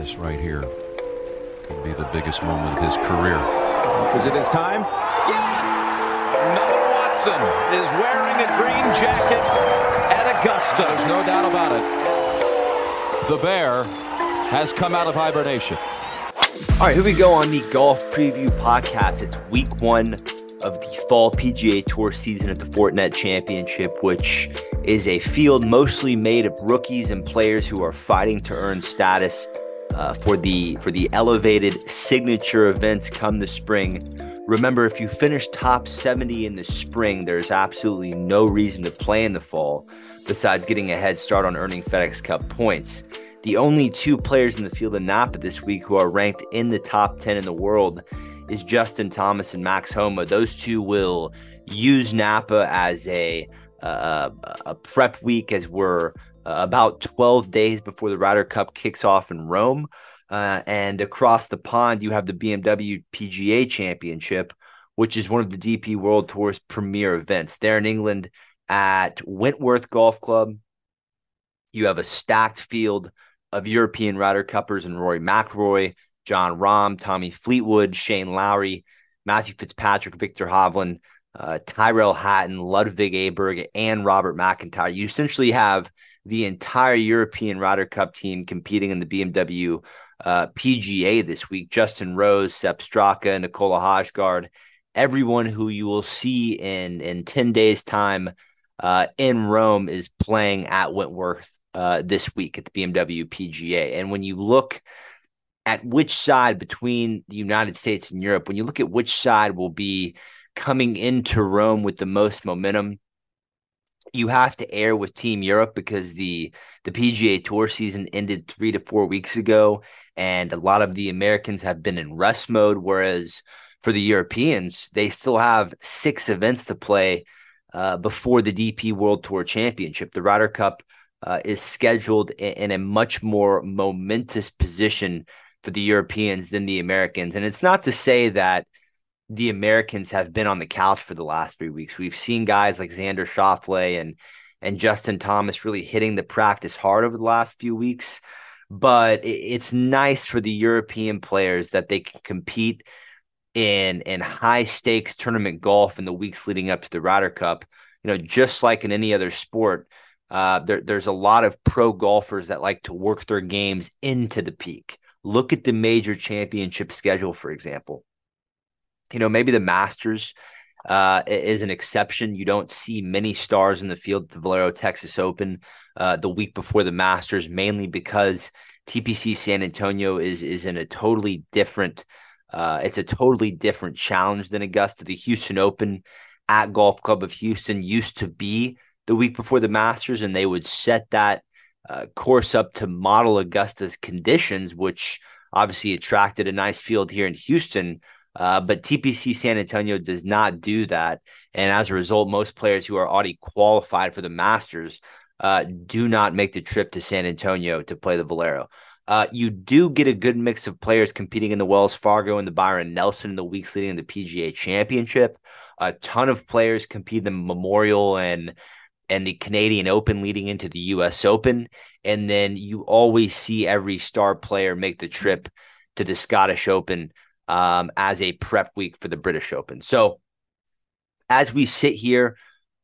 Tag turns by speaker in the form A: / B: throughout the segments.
A: This right here could be the biggest moment of his career.
B: Is it his time?
C: Yes! Noah Watson is wearing a green jacket at Augusta.
B: There's no doubt about it. The bear has come out of hibernation.
D: All right, here we go on the golf preview podcast. It's week one of the fall PGA Tour season at the Fortinet Championship, which is a field mostly made of rookies and players who are fighting to earn status uh, for the for the elevated signature events come the spring. Remember, if you finish top 70 in the spring, there's absolutely no reason to play in the fall besides getting a head start on earning FedEx Cup points. The only two players in the field of Napa this week who are ranked in the top 10 in the world is Justin Thomas and Max Homa. Those two will use Napa as a uh, a prep week as we're about 12 days before the Ryder Cup kicks off in Rome. Uh, and across the pond, you have the BMW PGA Championship, which is one of the DP World Tour's premier events. There in England at Wentworth Golf Club, you have a stacked field of European Ryder Cuppers and Rory McIlroy, Jon Rahm, Tommy Fleetwood, Shane Lowry, Matthew Fitzpatrick, Viktor Hovland, uh, Tyrrell Hatton, Ludvig Aberg, and Robert McIntyre. You essentially have the entire European Ryder Cup team competing in the BMW uh, PGA this week. Justin Rose, Sepp Straka, Nicolai Højgaard, everyone who you will see in in ten days' time uh, in Rome is playing at Wentworth uh, this week at the BMW PGA. And when you look at which side between the United States and Europe, when you look at which side will be coming into Rome with the most momentum, you have to air with Team Europe because the the PGA Tour season ended three to four weeks ago, and a lot of the Americans have been in rest mode. Whereas for the Europeans, they still have six events to play uh, before the DP World Tour Championship. The Ryder Cup uh, is scheduled in, in a much more momentous position for the Europeans than the Americans, and it's not to say that the Americans have been on the couch for the last three weeks. We've seen guys like Xander Schauffele and and Justin Thomas really hitting the practice hard over the last few weeks. But it's nice for the European players that they can compete in in high stakes tournament golf in the weeks leading up to the Ryder Cup. You know, just like in any other sport, uh, there, there's a lot of pro golfers that like to work their games into the peak. Look at the major championship schedule, for example you know, maybe the Masters uh, is an exception. You don't see many stars in the field at the Valero Texas Open uh, the week before the Masters, mainly because TPC San Antonio is is in a totally different. Uh, it's a totally different challenge than Augusta. The Houston Open at Golf Club of Houston used to be the week before the Masters, and they would set that uh, course up to model Augusta's conditions, which obviously attracted a nice field here in Houston. Uh, but TPC San Antonio does not do that. And as a result, most players who are already qualified for the Masters uh, do not make the trip to San Antonio to play the Valero. Uh, you do get a good mix of players competing in the Wells Fargo and the Byron Nelson in the weeks leading the PGA Championship. A ton of players compete in the Memorial and and the Canadian Open leading into the U.S. Open, and then you always see every star player make the trip to the Scottish Open um, as a prep week for the British Open. So as we sit here,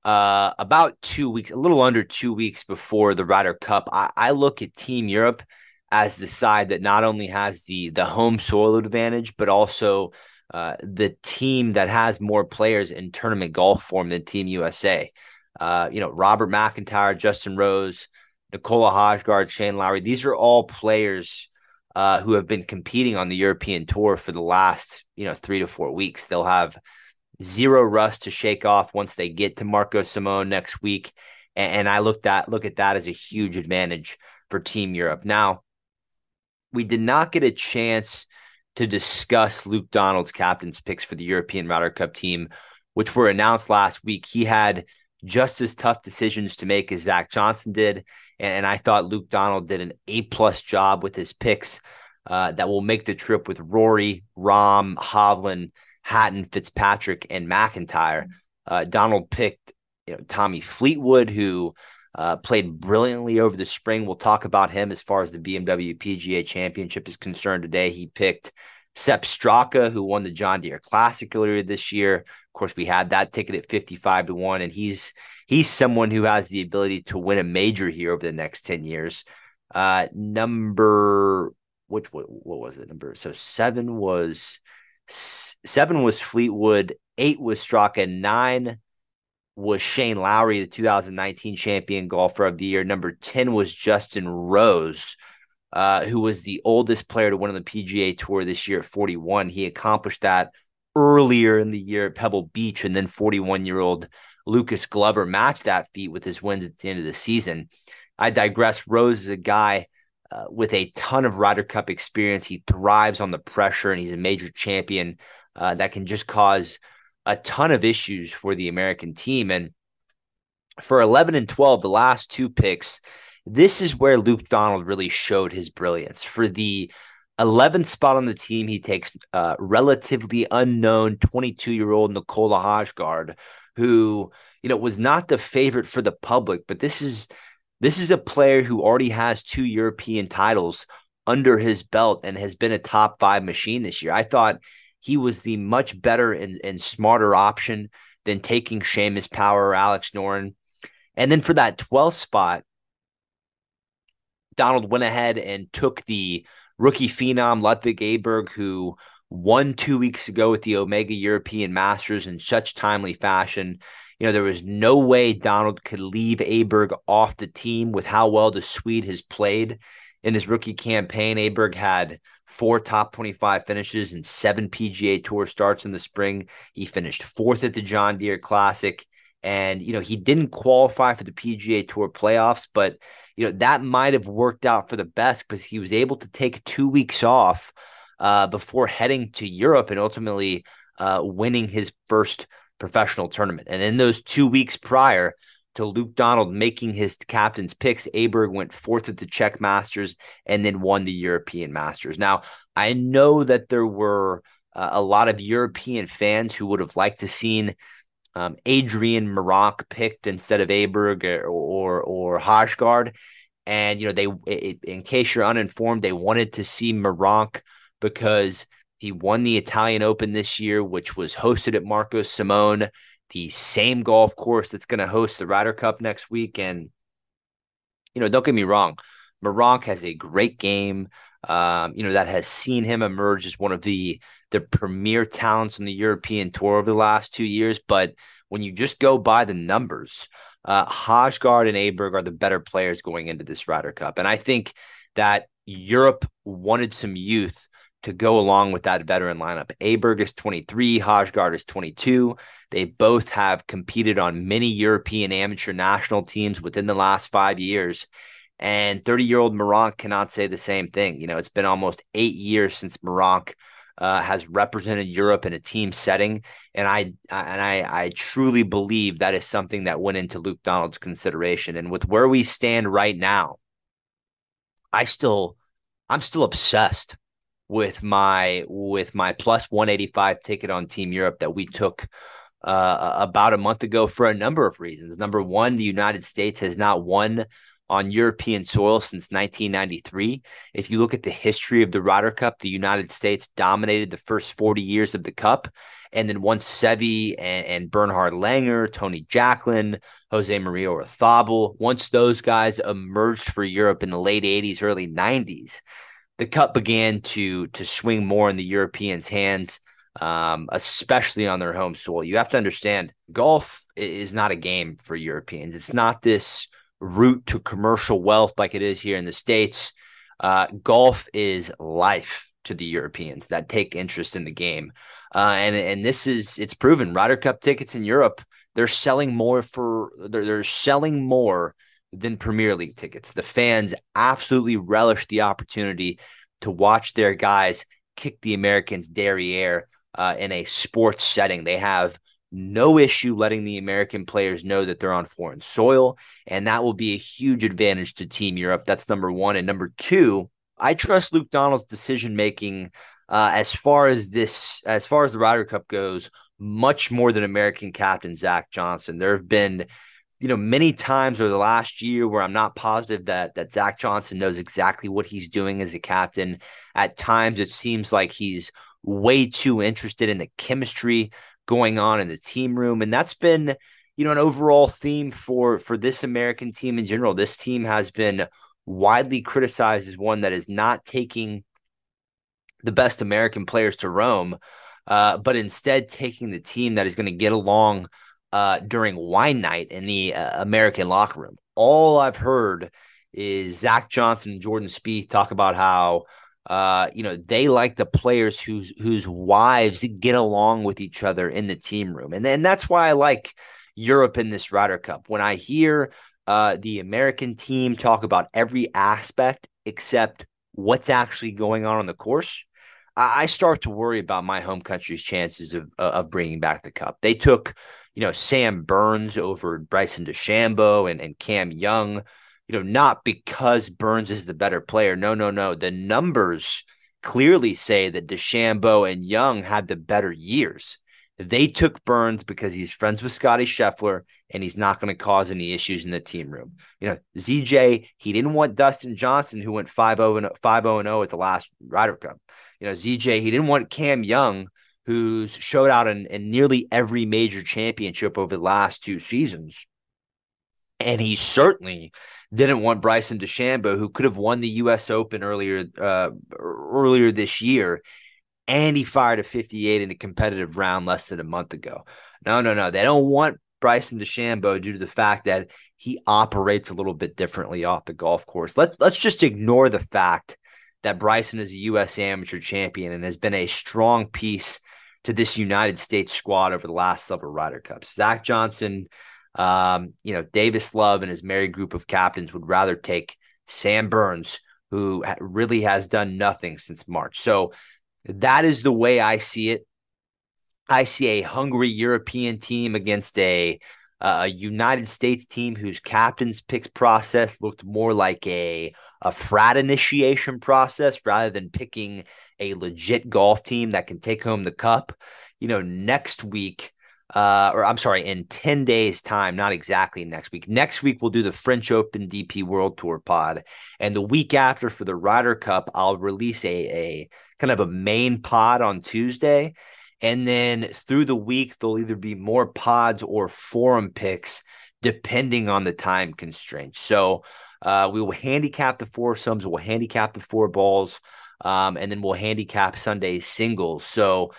D: uh, about two weeks, a little under two weeks before the Ryder Cup, I, I look at Team Europe as the side that not only has the the home soil advantage, but also uh, the team that has more players in tournament golf form than Team USA. Uh, you know, Robert McIntyre, Justin Rose, Nicolai Højgaard, Shane Lowry. These are all players uh, who have been competing on the European tour for the last, you know, three to four weeks. They'll have zero rust to shake off once they get to Marco Simone next week. And, and I look at look at that as a huge advantage for Team Europe. Now, we did not get a chance to discuss Luke Donald's captain's picks for the European Ryder Cup team, which were announced last week. He had just as tough decisions to make as Zach Johnson did and, I thought Luke Donald did an A plus job with his picks uh, that will make the trip with Rory, Rahm, Hovland, Hatton, Fitzpatrick, and McIntyre. Uh, Donald picked you know Tommy Fleetwood, who uh, played brilliantly over the spring. We'll talk about him as far as the BMW PGA Championship is concerned today. He picked Sepp Straka, who won the John Deere Classic earlier this year. Of course, we had that ticket at 55 to 1, and he's he's someone who has the ability to win a major here over the next 10 years. Uh, number which what, what was it? Number so seven was seven was Fleetwood, eight was Straka, nine was Shane Lowry, the 2019 champion golfer of the year. Number 10 was Justin Rose, uh, who was the oldest player to win on the PGA Tour this year at 41. He accomplished that earlier in the year at Pebble Beach, and then 41 year old Lucas Glover matched that feat with his wins at the end of the season. I digress. Rose is a guy uh, with a ton of Ryder Cup experience. He thrives on the pressure, and he's a major champion uh, that can just cause a ton of issues for the American team. And for 11 and 12, the last two picks, this is where Luke Donald really showed his brilliance. For the 11th spot on the team, he takes uh, relatively unknown 22 year old Nicolai Højgaard, who you know was not the favorite for the public, but this is this is a player who already has two European titles under his belt and has been a top five machine this year. I thought he was the much better and, and smarter option than taking Seamus Power or Alex Noren. And then for that 12th spot, Donald went ahead and took the rookie phenom Ludvig Aberg, who won two weeks ago at the Omega European Masters in such timely fashion. You know, there was no way Donald could leave Aberg off the team with how well the Swede has played in his rookie campaign. Aberg had four top 25 finishes and seven PGA Tour starts in the spring. He finished fourth at the John Deere Classic. And, you know, he didn't qualify for the PGA Tour playoffs, but, you know, that might have worked out for the best because he was able to take two weeks off uh, before heading to Europe and ultimately uh, winning his first professional tournament. And in those two weeks prior to Luke Donald making his captain's picks, Aberg went fourth at the Czech Masters and then won the European Masters. Now, I know that there were uh, a lot of European fans who would have liked to seen um, Adrian Meronk picked instead of Aberg or or, or Højgaard. And you know, they it, in case you're uninformed, they wanted to see Meronk because he won the Italian Open this year, which was hosted at Marco Simone, the same golf course that's going to host the Ryder Cup next week. And, you know, don't get me wrong, Meronk has a great game, um, you know, that has seen him emerge as one of the the premier talents on the European tour over the last two years. But when you just go by the numbers, uh, and Aberg are the better players going into this Ryder Cup. And I think that Europe wanted some youth to go along with that veteran lineup. Aberg is 23, Højgaard is 22. They both have competed on many European amateur national teams within the last five years. And 30 year old Meronk cannot say the same thing. You know, it's been almost eight years since Meronk uh, has represented Europe in a team setting, and I and I I truly believe that is something that went into Luke Donald's consideration. And with where we stand right now, I still I'm still obsessed with my with my plus 185 ticket on Team Europe that we took uh, about a month ago for a number of reasons. Number one, the United States has not won on European soil since 1993. If you look at the history of the Ryder Cup, the United States dominated the first 40 years of the Cup. And then once Seve and, and Bernhard Langer, Tony Jacklin, Jose Maria Olazabal, once those guys emerged for Europe in the late 80s, early 90s, the cup began to to swing more in the Europeans' hands, um, especially on their home soil. You have to understand, golf is not a game for Europeans. It's not this route to commercial wealth like it is here in the states. Uh, golf is life to the Europeans that take interest in the game, uh, and and this is it's proven. Ryder Cup tickets in Europe they're selling more for they're, they're selling more than Premier League tickets. The fans absolutely relish the opportunity to watch their guys kick the Americans derriere uh, in a sports setting. They have no issue letting the American players know that they're on foreign soil, and that will be a huge advantage to Team Europe. That's number one. And number two, I trust Luke Donald's decision making uh, as far as this, as far as the Ryder Cup goes, much more than American captain Zach Johnson. There have been you know, many times over the last year where I'm not positive that that Zach Johnson knows exactly what he's doing as a captain. At times, it seems like he's way too interested in the chemistry going on in the team room, and that's been, you know, an overall theme for for this American team in general. This team has been widely criticized as one that is not taking the best American players to Rome, uh, but instead taking the team that is going to get along uh, during wine night in the uh, American locker room. All I've heard is Zach Johnson and Jordan Spieth talk about how uh, you know they like the players whose whose wives get along with each other in the team room, and and that's why I like Europe in this Ryder Cup. When I hear uh, the American team talk about every aspect except what's actually going on on the course, I, I start to worry about my home country's chances of of bringing back the cup. They took you know, Sam Burns over Bryson DeChambeau and, and Cam Young, you know, not because Burns is the better player. No, no, no. The numbers clearly say that DeChambeau and Young had the better years. They took Burns because he's friends with Scotty Scheffler and he's not going to cause any issues in the team room. You know, ZJ, he didn't want Dustin Johnson, who went 5 0 and 0 at the last Ryder Cup. You know, ZJ, he didn't want Cam Young, who's showed out in, in nearly every major championship over the last two seasons. And he certainly didn't want Bryson DeChambeau, who could have won the U.S. Open earlier uh, earlier this year, and he fired a 58 in a competitive round less than a month ago. No, no, no. They don't want Bryson DeChambeau due to the fact that he operates a little bit differently off the golf course. Let, let's just ignore the fact that Bryson is a U.S. amateur champion and has been a strong piece to this United States squad over the last several Ryder Cups. Zach Johnson, um, you know, Davis Love and his married group of captains would rather take Sam Burns, who really has done nothing since March. So that is the way I see it. I see a hungry European team against a a United States team whose captain's picks process looked more like a a frat initiation process rather than picking a legit golf team that can take home the cup. You know, next week, uh, or I'm sorry, in 10 days' time, not exactly next week. Next week, we'll do the French Open DP World Tour pod. And the week after for the Ryder Cup, I'll release a, a kind of a main pod on Tuesday. And then through the week, there'll either be more pods or forum picks depending on the time constraints. So uh, we will handicap the foursomes, we'll handicap the four balls um, and then we'll handicap Sunday singles. So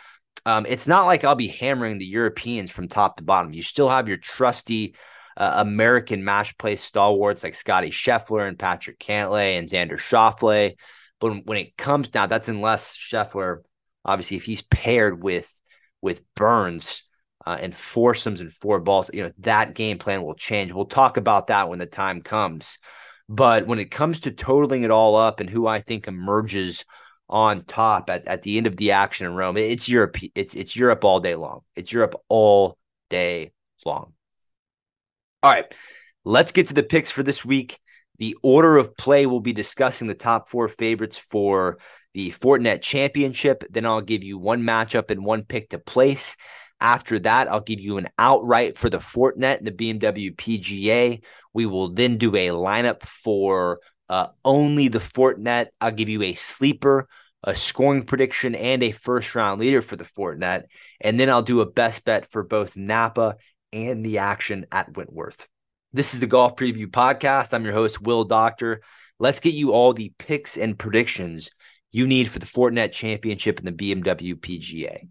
D: um, it's not like I'll be hammering the Europeans from top to bottom. You still have your trusty uh, American match play stalwarts like Scotty Scheffler and Patrick Cantlay and Xander Schauffele. But when it comes down, that's unless Scheffler, obviously, if he's paired with with Burns uh, and foursomes and four balls, you know that game plan will change. We'll talk about that when the time comes. But when it comes to totaling it all up and who I think emerges on top at, at the end of the action in Rome, it's Europe. It's it's Europe all day long. It's Europe all day long. All right, let's get to the picks for this week. The order of play will be discussing the top four favorites for the Fortinet Championship. Then I'll give you one matchup and one pick to place. After that, I'll give you an outright for the Fortinet and the BMW PGA. We will then do a lineup for uh, only the Fortinet. I'll give you a sleeper, a scoring prediction, and a first round leader for the Fortinet. And then I'll do a best bet for both Napa and the action at Wentworth. This is the Golf Preview Podcast. I'm your host, Will Doctor. Let's get you all the picks and predictions you need for the Fortinet Championship and the BMW PGA.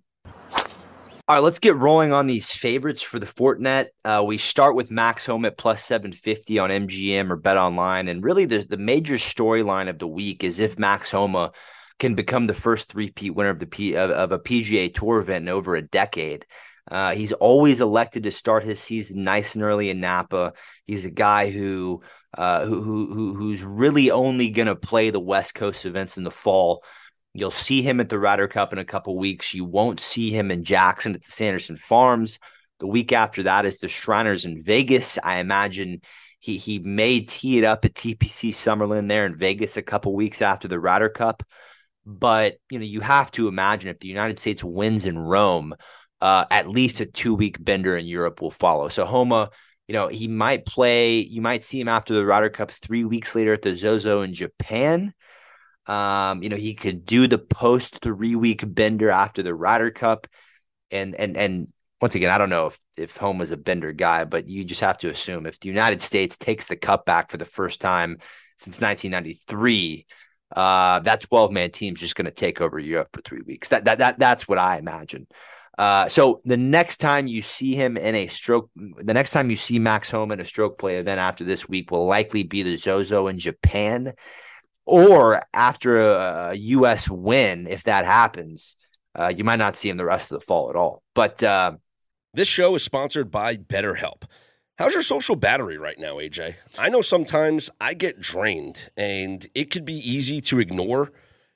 D: All right, let's get rolling on these favorites for the Fortinet. Uh, we start with Max Homa at plus 750 on MGM or Bet Online. And really, the, the major storyline of the week is if Max Homa can become the first three-peat winner of the P, of, of, a PGA Tour event in over a decade. Uh, he's always elected to start his season nice and early in Napa. He's a guy who uh, who, who who's really only going to play the West Coast events in the fall. You'll see him at the Ryder Cup in a couple weeks. You won't see him in Jackson at the Sanderson Farms. The week after that is the Shriners in Vegas. I imagine he he may tee it up at TPC Summerlin there in Vegas a couple weeks after the Ryder Cup. But you know, you have to imagine if the United States wins in Rome, uh, at least a two week bender in Europe will follow. So Homa you know, he might play. You might see him after the Ryder Cup three weeks later at the Zozo in Japan. Um, you know, he could do the post three week bender after the Ryder Cup, and and and once again, I don't know if if Homa is a bender guy, but you just have to assume if the United States takes the cup back for the first time since 1993, uh, that 12 man team is just going to take over Europe for three weeks. That that that that's what I imagine. Uh, so the next time you see him in a stroke, the next time you see Max Homa in a stroke play event after this week will likely be the Zozo in Japan, or after a, U.S. win. If that happens, uh, you might not see him the rest of the fall at all. But uh,
E: this show is sponsored by BetterHelp. How's your social battery right now, AJ? I know sometimes I get drained, and it could be easy to ignore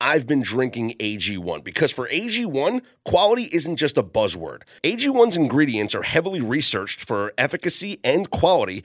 E: I've been drinking AG1 because for AG1, quality isn't just a buzzword. AG1's ingredients are heavily researched for efficacy and quality,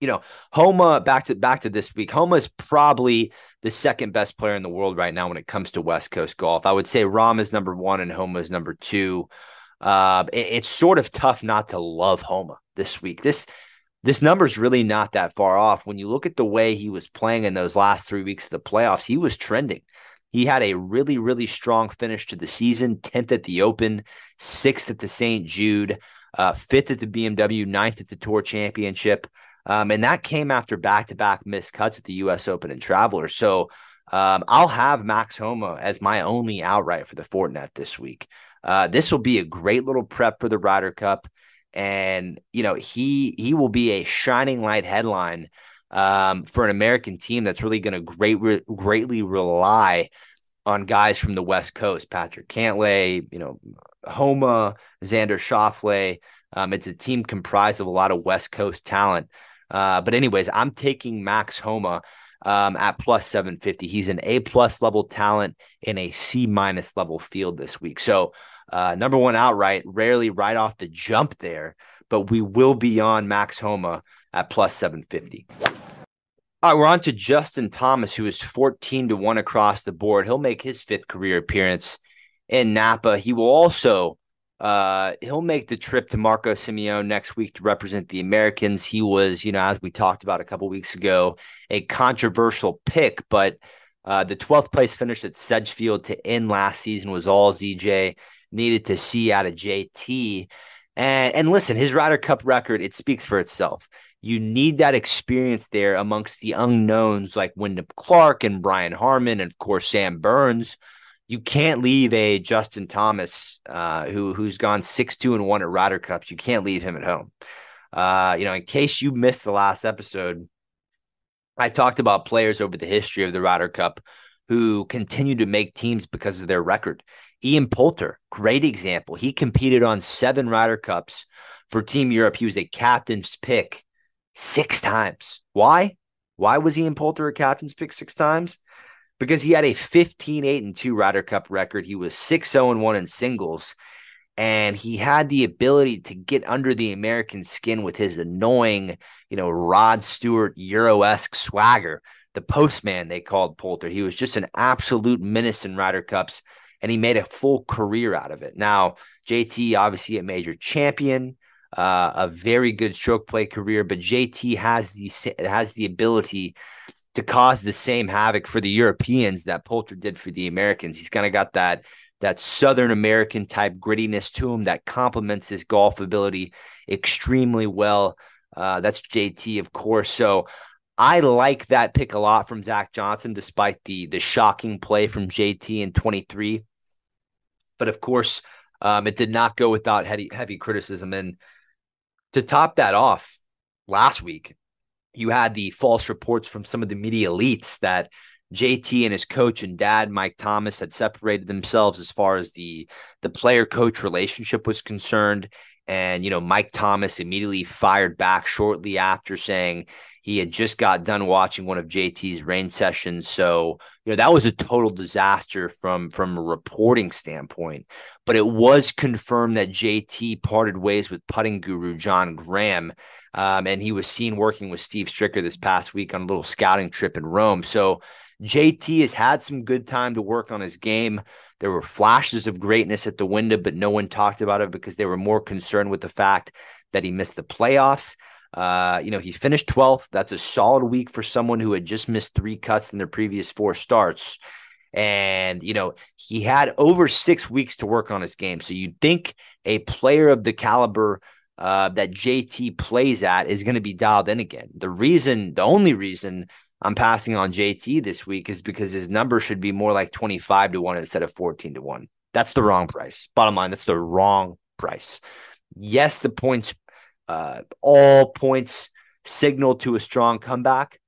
D: you know, Homa back to back to this week. Homa is probably the second best player in the world right now when it comes to West Coast golf. I would say Rahm is number one and Homa is number two. Uh, it, it's sort of tough not to love Homa this week. This this number is really not that far off. When you look at the way he was playing in those last three weeks of the playoffs, he was trending. He had a really, really strong finish to the season 10th at the Open, sixth at the St. Jude, uh, fifth at the BMW, ninth at the Tour Championship. Um, and that came after back to back missed cuts at the U.S. Open and Travelers. So um, I'll have Max Homa as my only outright for the Fortinet this week. Uh, this will be a great little prep for the Ryder Cup, and you know he he will be a shining light headline um, for an American team that's really going to great re- greatly rely on guys from the West Coast, Patrick Cantlay, you know, Homa, Xander Schauffele. Um, it's a team comprised of a lot of West Coast talent. Uh, but anyways, I'm taking Max Homa um, at plus 750. He's an A plus level talent in a C minus level field this week. So, uh, number one outright, rarely right off the jump there, but we will be on Max Homa at plus 750. All right, we're on to Justin Thomas, who is 14 to 1 across the board. He'll make his fifth career appearance in Napa. He will also uh, he'll make the trip to Marco Simone next week to represent the Americans. He was, you know, as we talked about a couple weeks ago, a controversial pick, but uh, the 12th place finish at Sedgefield to end last season was all ZJ needed to see out of JT. And, and listen, his Ryder Cup record, it speaks for itself. You need that experience there amongst the unknowns like Wyndham Clark and Brian Harman, and of course, Sam Burns you can't leave a Justin Thomas uh, who who's gone six two and one at Ryder Cups. You can't leave him at home. Uh, you know, in case you missed the last episode, I talked about players over the history of the Ryder Cup who continue to make teams because of their record. Ian Poulter, great example. He competed on seven Ryder Cups for Team Europe. He was a captain's pick six times. Why? Why was Ian Poulter a captain's pick six times? Because he had a 15 8 and 2 Ryder Cup record. He was 6 0 1 in singles. And he had the ability to get under the American skin with his annoying, you know, Rod Stewart Euro esque swagger. The postman, they called Poulter. He was just an absolute menace in Ryder Cups, and he made a full career out of it. Now, JT, obviously a major champion, uh, a very good stroke play career, but JT has the has the ability to cause the same havoc for the Europeans that Poulter did for the Americans. He's kind of got that that Southern American type grittiness to him that complements his golf ability extremely well. Uh, that's JT, of course. So I like that pick a lot from Zach Johnson, despite the the shocking play from JT in 23. But of course, um, it did not go without heavy heavy criticism. And to top that off, last week you had the false reports from some of the media elites that JT and his coach and dad Mike Thomas had separated themselves as far as the the player coach relationship was concerned and you know Mike Thomas immediately fired back shortly after saying he had just got done watching one of JT's rain sessions so you know that was a total disaster from from a reporting standpoint but it was confirmed that JT parted ways with putting guru John Graham um, and he was seen working with Steve Stricker this past week on a little scouting trip in Rome. So JT has had some good time to work on his game. There were flashes of greatness at the Wyndham, but no one talked about it because they were more concerned with the fact that he missed the playoffs. Uh, you know, he finished 12th. That's a solid week for someone who had just missed three cuts in their previous four starts. And, you know, he had over six weeks to work on his game. So you'd think a player of the caliber uh, that JT plays at is going to be dialed in again. The reason, the only reason I'm passing on JT this week is because his number should be more like 25 to 1 instead of 14 to 1. That's the wrong price. Bottom line, that's the wrong price. Yes, the points, uh, all points signal to a strong comeback.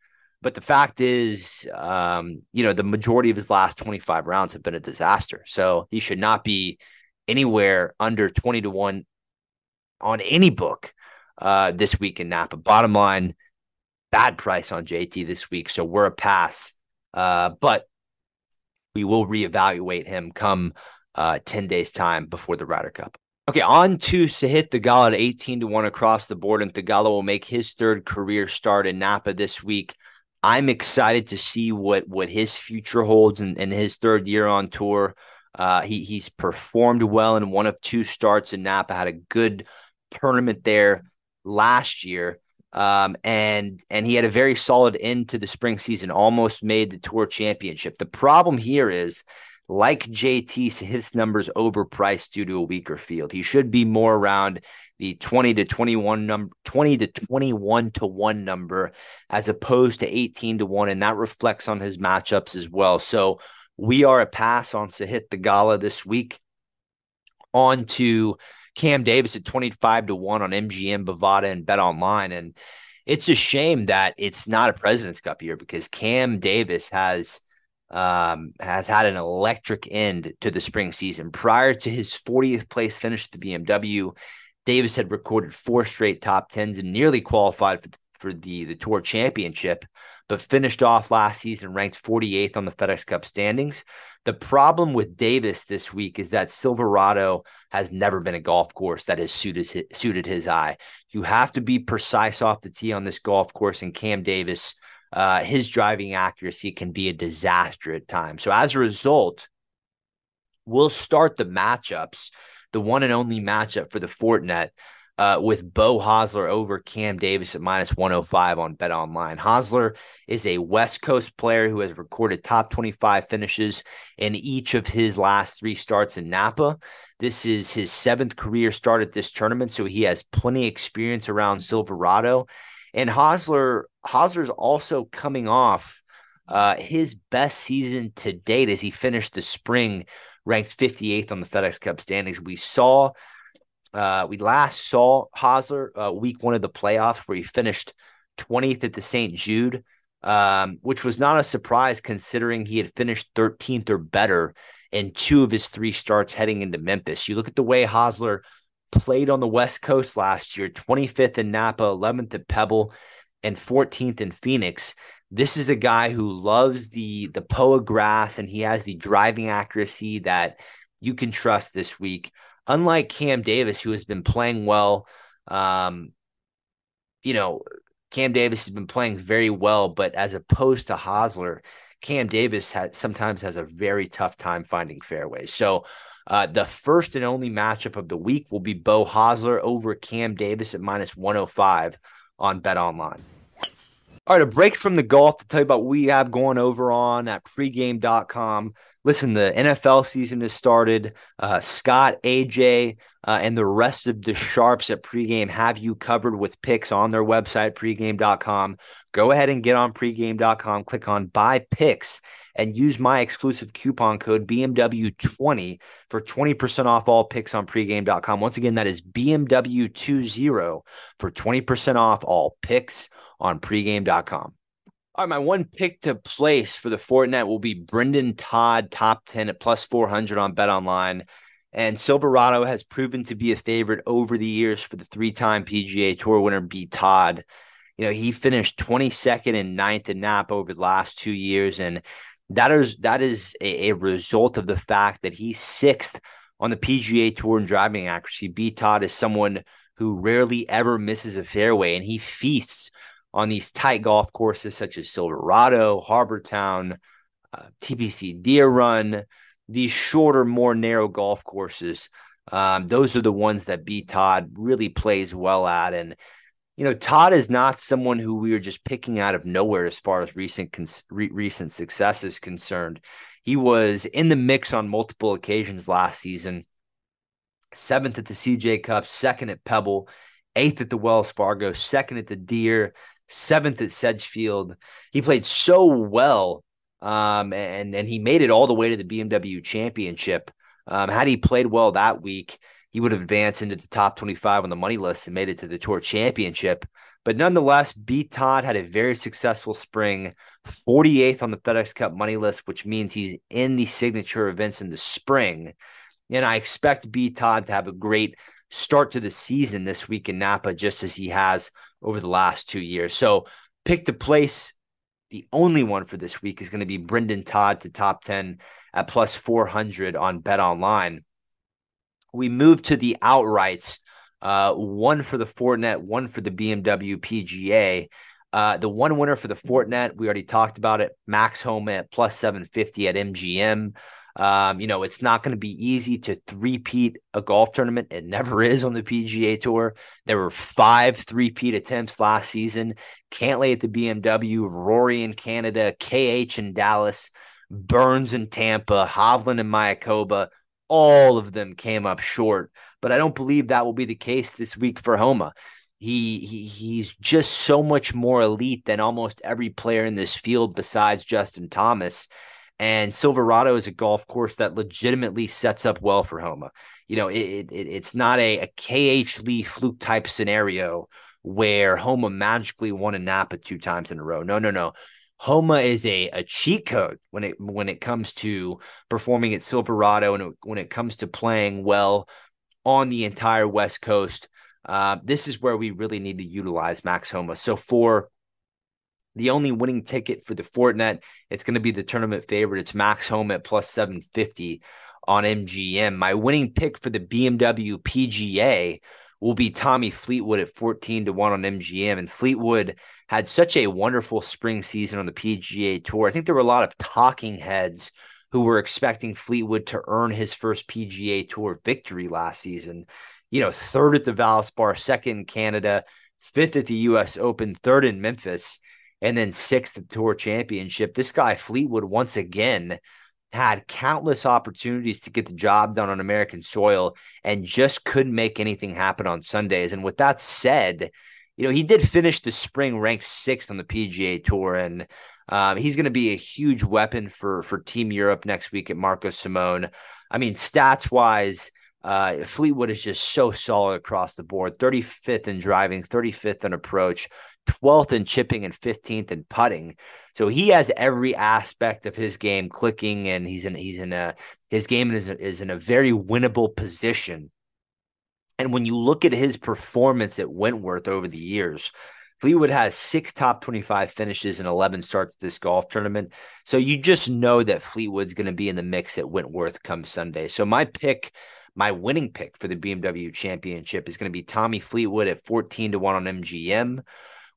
D: But the fact is, um, you know, the majority of his last 25 rounds have been a disaster. So he should not be anywhere under 20 to 1 on any book uh, this week in Napa. Bottom line, bad price on JT this week. So we're a pass. Uh, but we will reevaluate him come uh, 10 days' time before the Ryder Cup. Okay, on to Sahith Theegala at 18 to 1 across the board, and Theegala will make his third career start in Napa this week. I'm excited to see what what his future holds in, in his third year on tour. Uh, he he's performed well in one of two starts in Napa, had a good tournament there last year. Um, and and he had a very solid end to the spring season, almost made the tour championship. The problem here is, like JT, his numbers overpriced due to a weaker field. He should be more around the 20 to 21 number 20 to 21 to 1 number as opposed to 18 to 1 and that reflects on his matchups as well so we are a pass on Sahith Theegala this week on to Cam Davis at 25 to 1 on MGM, Bovada, and Bet Online. And it's a shame that it's not a President's Cup year because Cam Davis has um, has had an electric end to the spring season. Prior to his 40th place finish at the BMW, Davis had recorded four straight top tens and nearly qualified for the, for the, the Tour Championship, but finished off last season ranked 48th on the FedEx Cup standings. The problem with Davis this week is that Silverado has never been a golf course that has suited his, suited his eye. You have to be precise off the tee on this golf course, and Cam Davis, uh, his driving accuracy can be a disaster at times. So as a result, we'll start the matchups, the one and only matchup for the Fortinet uh, with Beau Hossler over Cam Davis at minus 105 on Bet Online. Hossler is a West Coast player who has recorded top 25 finishes in each of his last three starts in Napa. This is his seventh career start at this tournament, so he has plenty of experience around Silverado. And Hossler, Hossler's also coming off Uh, his best season to date as he finished the spring ranked 58th on the FedEx Cup standings. We saw, uh, we last saw Hossler uh, week one of the playoffs where he finished 20th at the St. Jude, um, which was not a surprise considering he had finished 13th or better in two of his three starts heading into Memphis. You look at the way Hossler played on the West Coast last year 25th in Napa, 11th at Pebble, and 14th in Phoenix. This is a guy who loves the the POA grass and he has the driving accuracy that you can trust this week. Unlike Cam Davis, who has been playing well, um, you know, Cam Davis has been playing very well, but as opposed to Hossler, Cam Davis has sometimes has a very tough time finding fairways. So uh, the first and only matchup of the week will be Beau Hossler over Cam Davis at minus 105 on Bet Online. All right, a break from the golf to tell you about what we have going over on at pregame.com. Listen, the NFL season has started. Uh, Scott, AJ, uh, and the rest of the sharps at pregame have you covered with picks on their website, pregame.com. Go ahead and get on pregame.com, click on buy picks, and use my exclusive coupon code BMW20 for 20% off all picks on pregame.com. Once again, that is BMW20 for 20% off all picks on pregame.com. All right, my one pick to place for the Fortinet will be Brendon Todd, top 10 at plus 400 on Bet Online. And Silverado has proven to be a favorite over the years for the three time PGA Tour winner, B. Todd. You know, he finished 22nd and 9th in NAP over the last two years. And that is that is a, a result of the fact that he's sixth on the PGA Tour in driving accuracy. B. Todd is someone who rarely ever misses a fairway, and he feasts on these tight golf courses such as Silverado, Harbour Town, uh, TPC Deere Run, these shorter, more narrow golf courses. Um, those are the ones that B. Todd really plays well at. And, you know, Todd is not someone who we are just picking out of nowhere as far as recent cons- re- recent success is concerned. He was in the mix on multiple occasions last season. Seventh at the CJ Cup, second at Pebble, eighth at the Wells Fargo, second at the Deere, seventh at Sedgefield. He played so well, um, and and he made it all the way to the BMW Championship. Um, had he played well that week, he would have advanced into the top 25 on the money list and made it to the Tour Championship. But nonetheless, B. Todd had a very successful spring, 48th on the FedEx Cup money list, which means he's in the signature events in the spring. And I expect B. Todd to have a great start to the season this week in Napa, just as he has over the last two years. So pick the place. The only one for this week is going to be Brendon Todd to top 10 at plus 400 on Bet Online. We move to the outrights. Uh, one for the Fortinet, one for the BMW PGA. Uh, the one winner for the Fortinet, we already talked about it. Max Homa at plus 750 at MGM. Um, you know, it's not going to be easy to three-peat a golf tournament. It never is on the PGA Tour. There were five three-peat attempts last season. Cantlay at the BMW, Rory in Canada, KH in Dallas, Burns in Tampa, Hovland in Mayakoba. All of them came up short. But I don't believe that will be the case this week for Homa. He, he he's just so much more elite than almost every player in this field besides Justin Thomas. And Silverado is a golf course that legitimately sets up well for Homa. You know, it, it it's not a, a KH Lee fluke type scenario where Homa magically won a Napa two times in a row. No, no, no. Homa is a, a cheat code when it when it comes to performing at Silverado and when it comes to playing well on the entire West Coast. Uh, this is where we really need to utilize Max Homa. So for the only winning ticket for the Fortinet, it's going to be the tournament favorite. It's Max Homa at plus 750 on MGM. My winning pick for the BMW PGA will be Tommy Fleetwood at 14 to 1 on MGM. And Fleetwood had such a wonderful spring season on the PGA Tour. I think there were a lot of talking heads who were expecting Fleetwood to earn his first PGA Tour victory last season. You know, third at the Valspar, second in Canada, fifth at the US Open, third in Memphis and then sixth the tour championship. This guy, Fleetwood, once again had countless opportunities to get the job done on American soil and just couldn't make anything happen on Sundays. And with that said, you know, he did finish the spring ranked sixth on the PGA Tour. And Um, he's going to be a huge weapon for for Team Europe next week at Marco Simone. I mean, stats wise, uh, Fleetwood is just so solid across the board 35th in driving, 35th in approach, 12th in chipping, and 15th in putting. So he has every aspect of his game clicking, and he's in he's in a his game is is in a very winnable position. And when you look at his performance at Wentworth over the years, Fleetwood has six top 25 finishes and 11 starts this golf tournament. So you just know that Fleetwood's going to be in the mix at Wentworth come Sunday. So my pick, my winning pick for the BMW championship is going to be Tommy Fleetwood at 14 to 1 on MGM.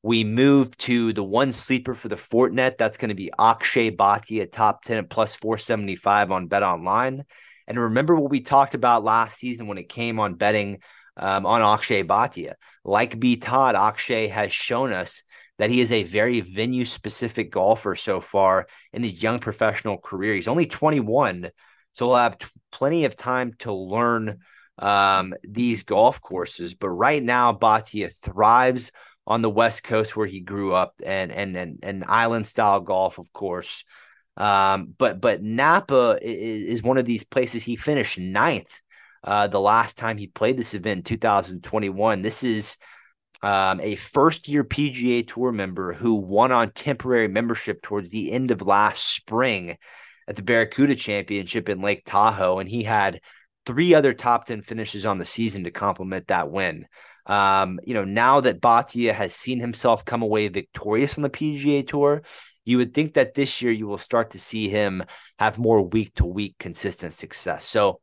D: We move to the one sleeper for the Fortinet. That's going to be Akshay Bhatia top 10 at plus 475 on Bet Online. And remember what we talked about last season when it came on betting um, on Akshay Bhatia. Like B. Todd, Akshay has shown us that he is a very venue specific golfer so far in his young professional career. He's only 21, so he'll have t- plenty of time to learn um, these golf courses. But right now, Bhatia thrives on the West Coast where he grew up and and and, and island style golf, of course. Um, but but Napa is, is one of these places he finished ninth uh, the last time he played this event in 2021. This is um, a first year PGA Tour member who won on temporary membership towards the end of last spring at the Barracuda Championship in Lake Tahoe. And he had three other top 10 finishes on the season to complement that win. Um, you know, now that Bhatia has seen himself come away victorious on the PGA Tour, you would think that this year you will start to see him have more week to week consistent success. So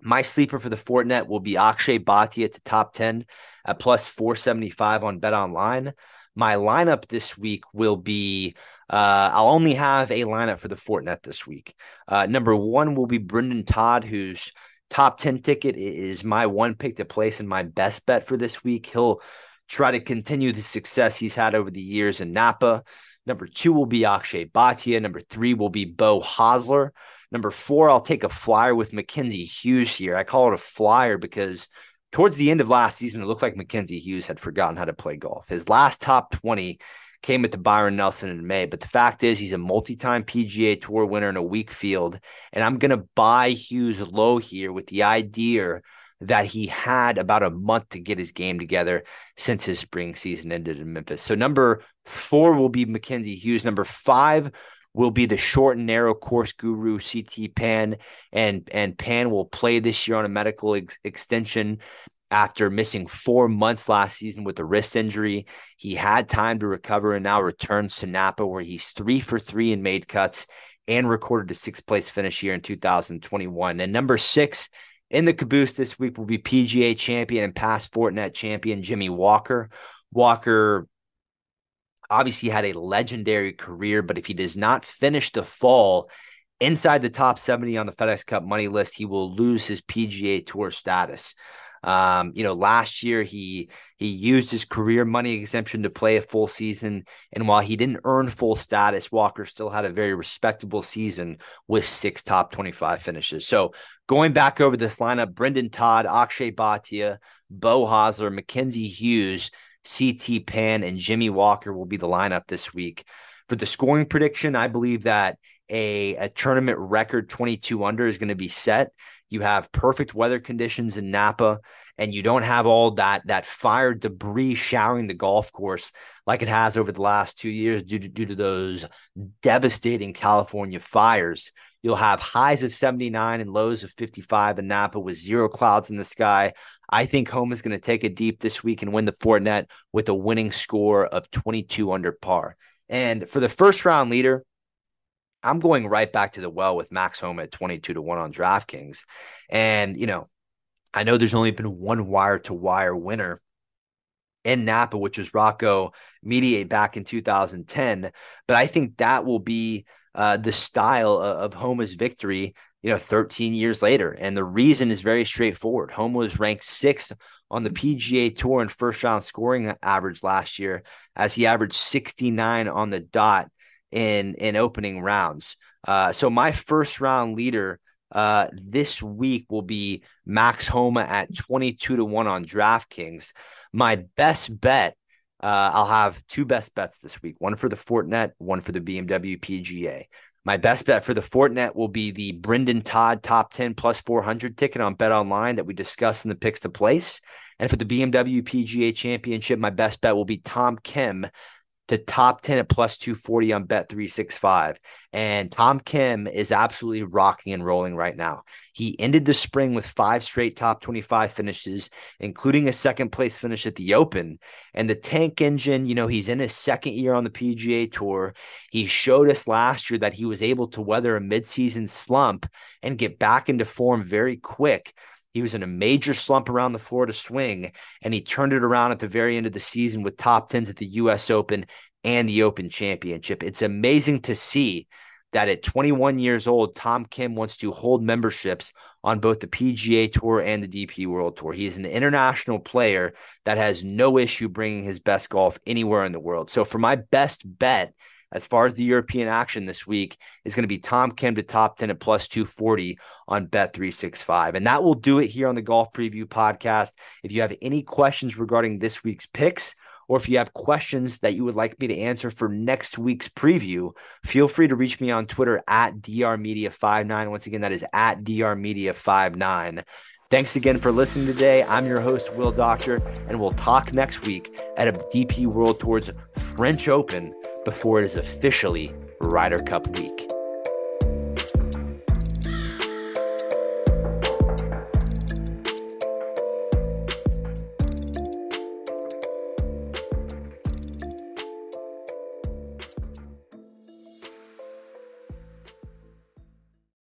D: my sleeper for the Fortinet will be Akshay Bhatia to top 10 at plus 475 on Bet Online. My lineup this week will be uh, I'll only have a lineup for the Fortinet this week. Uh, number one will be Brendon Todd, whose top 10 ticket is my one pick to place in my best bet for this week. He'll try to continue the success he's had over the years in Napa. Number two will be Akshay Bhatia. Number three will be Beau Hossler. Number four, I'll take a flyer with Mackenzie Hughes here. I call it a flyer because towards the end of last season, it looked like Mackenzie Hughes had forgotten how to play golf. His last top 20 came the Byron Nelson in May. But the fact is, he's a multi time PGA Tour winner in a weak field. And I'm going to buy Hughes low here with the idea that he had about a month to get his game together since his spring season ended in Memphis. So number four will be Mackenzie Hughes. Number five will be the short and narrow course guru CT Pan, and and Pan will play this year on a medical ex- extension after missing four months last season with a wrist injury. He had time to recover and now returns to Napa, where he's three for three and made cuts and recorded a sixth place finish here in 2021. And number six in the caboose this week will be PGA champion and past Fortinet champion Jimmy Walker. Walker obviously had a legendary career, but if he does not finish the fall inside the top 70 on the FedEx Cup money list, he will lose his PGA Tour status. Um, you know, last year he he used his career money exemption to play a full season, and while he didn't earn full status, Walker still had a very respectable season with six top twenty-five finishes. So going back over this lineup, Brendon Todd, Akshay Bhatia, Beau Hossler, Mackenzie Hughes, CT Pan, and Jimmy Walker will be the lineup this week. For the scoring prediction, I believe that a, a tournament record 22 under is going to be set. You have perfect weather conditions in Napa, and you don't have all that that fire debris showering the golf course like it has over the last two years due to, due to those devastating California fires. You'll have highs of 79 and lows of 55 in Napa with zero clouds in the sky. I think Homa is going to take a deep this week and win the Fortinet with a winning score of 22 under par. And for the first round leader, I'm going right back to the well with Max Homa at 22 to 1 on DraftKings. And, you know, I know there's only been one wire to wire winner in Napa, which was Rocco Mediate back in 2010. But I think that will be uh, the style of, of Homa's victory, you know, 13 years later. And the reason is very straightforward. Homa was ranked sixth on the PGA Tour in first round scoring average last year, as he averaged 69 on the dot in in opening rounds. Uh, so my first round leader uh, this week will be Max Homa at 22 to 1 on DraftKings. My best bet uh, I'll have two best bets this week one for the Fortinet, one for the BMW PGA. My best bet for the Fortinet will be the Brendon Todd top 10 plus 400 ticket on Bet Online that we discussed in the picks to place. And for the BMW PGA Championship, my best bet will be Tom Kim to top 10 at plus 240 on bet 365 and tom kim is absolutely rocking and rolling right now. He ended the spring with five straight top 25 finishes including a second place finish at the open. And the tank engine you know he's in his second year on the pga tour. He showed us last year that he was able to weather a midseason slump and get back into form very quick he was in a major slump around the Florida swing, and he turned it around at the very end of the season with top tens at the U.S. Open and the Open Championship. It's amazing to see that at 21 years old, Tom Kim wants to hold memberships on both the PGA Tour and the DP World Tour. He is an international player that has no issue bringing his best golf anywhere in the world. So, for my best bet, as far as the European action this week is going to be Tom Kim to top 10 at plus 240 on Bet 365. And that will do it here on the Golf Preview Podcast. If you have any questions regarding this week's picks, or if you have questions that you would like me to answer for next week's preview, feel free to reach me on Twitter at drmedia59. Once again, that is at drmedia59. Thanks again for listening today. I'm your host, Will Doctor, and we'll talk next week at a DP World Tour's French Open before it is officially Ryder Cup week.